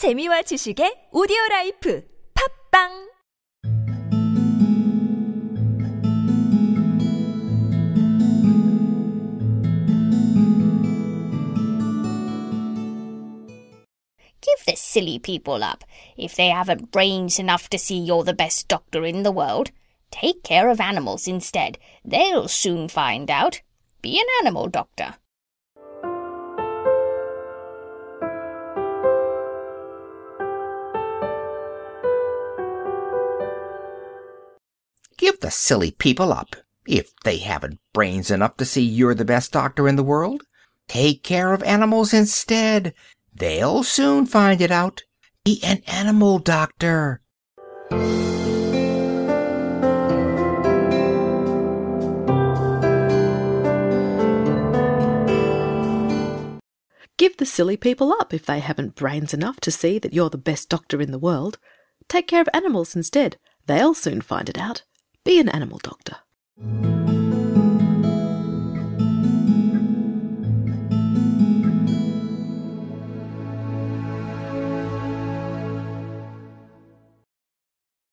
재미와 지식의 오디오 라이프 팝빵 Give the silly people up. If they haven't brains enough to see you're the best doctor in the world, take care of animals instead. They'll soon find out. Be an animal doctor. Give the silly people up. If they haven't brains enough to see you're the best doctor in the world, take care of animals instead. They'll soon find it out. Be an animal doctor. Give the silly people up if they haven't brains enough to see that you're the best doctor in the world. Take care of animals instead. They'll soon find it out. Be an animal doctor.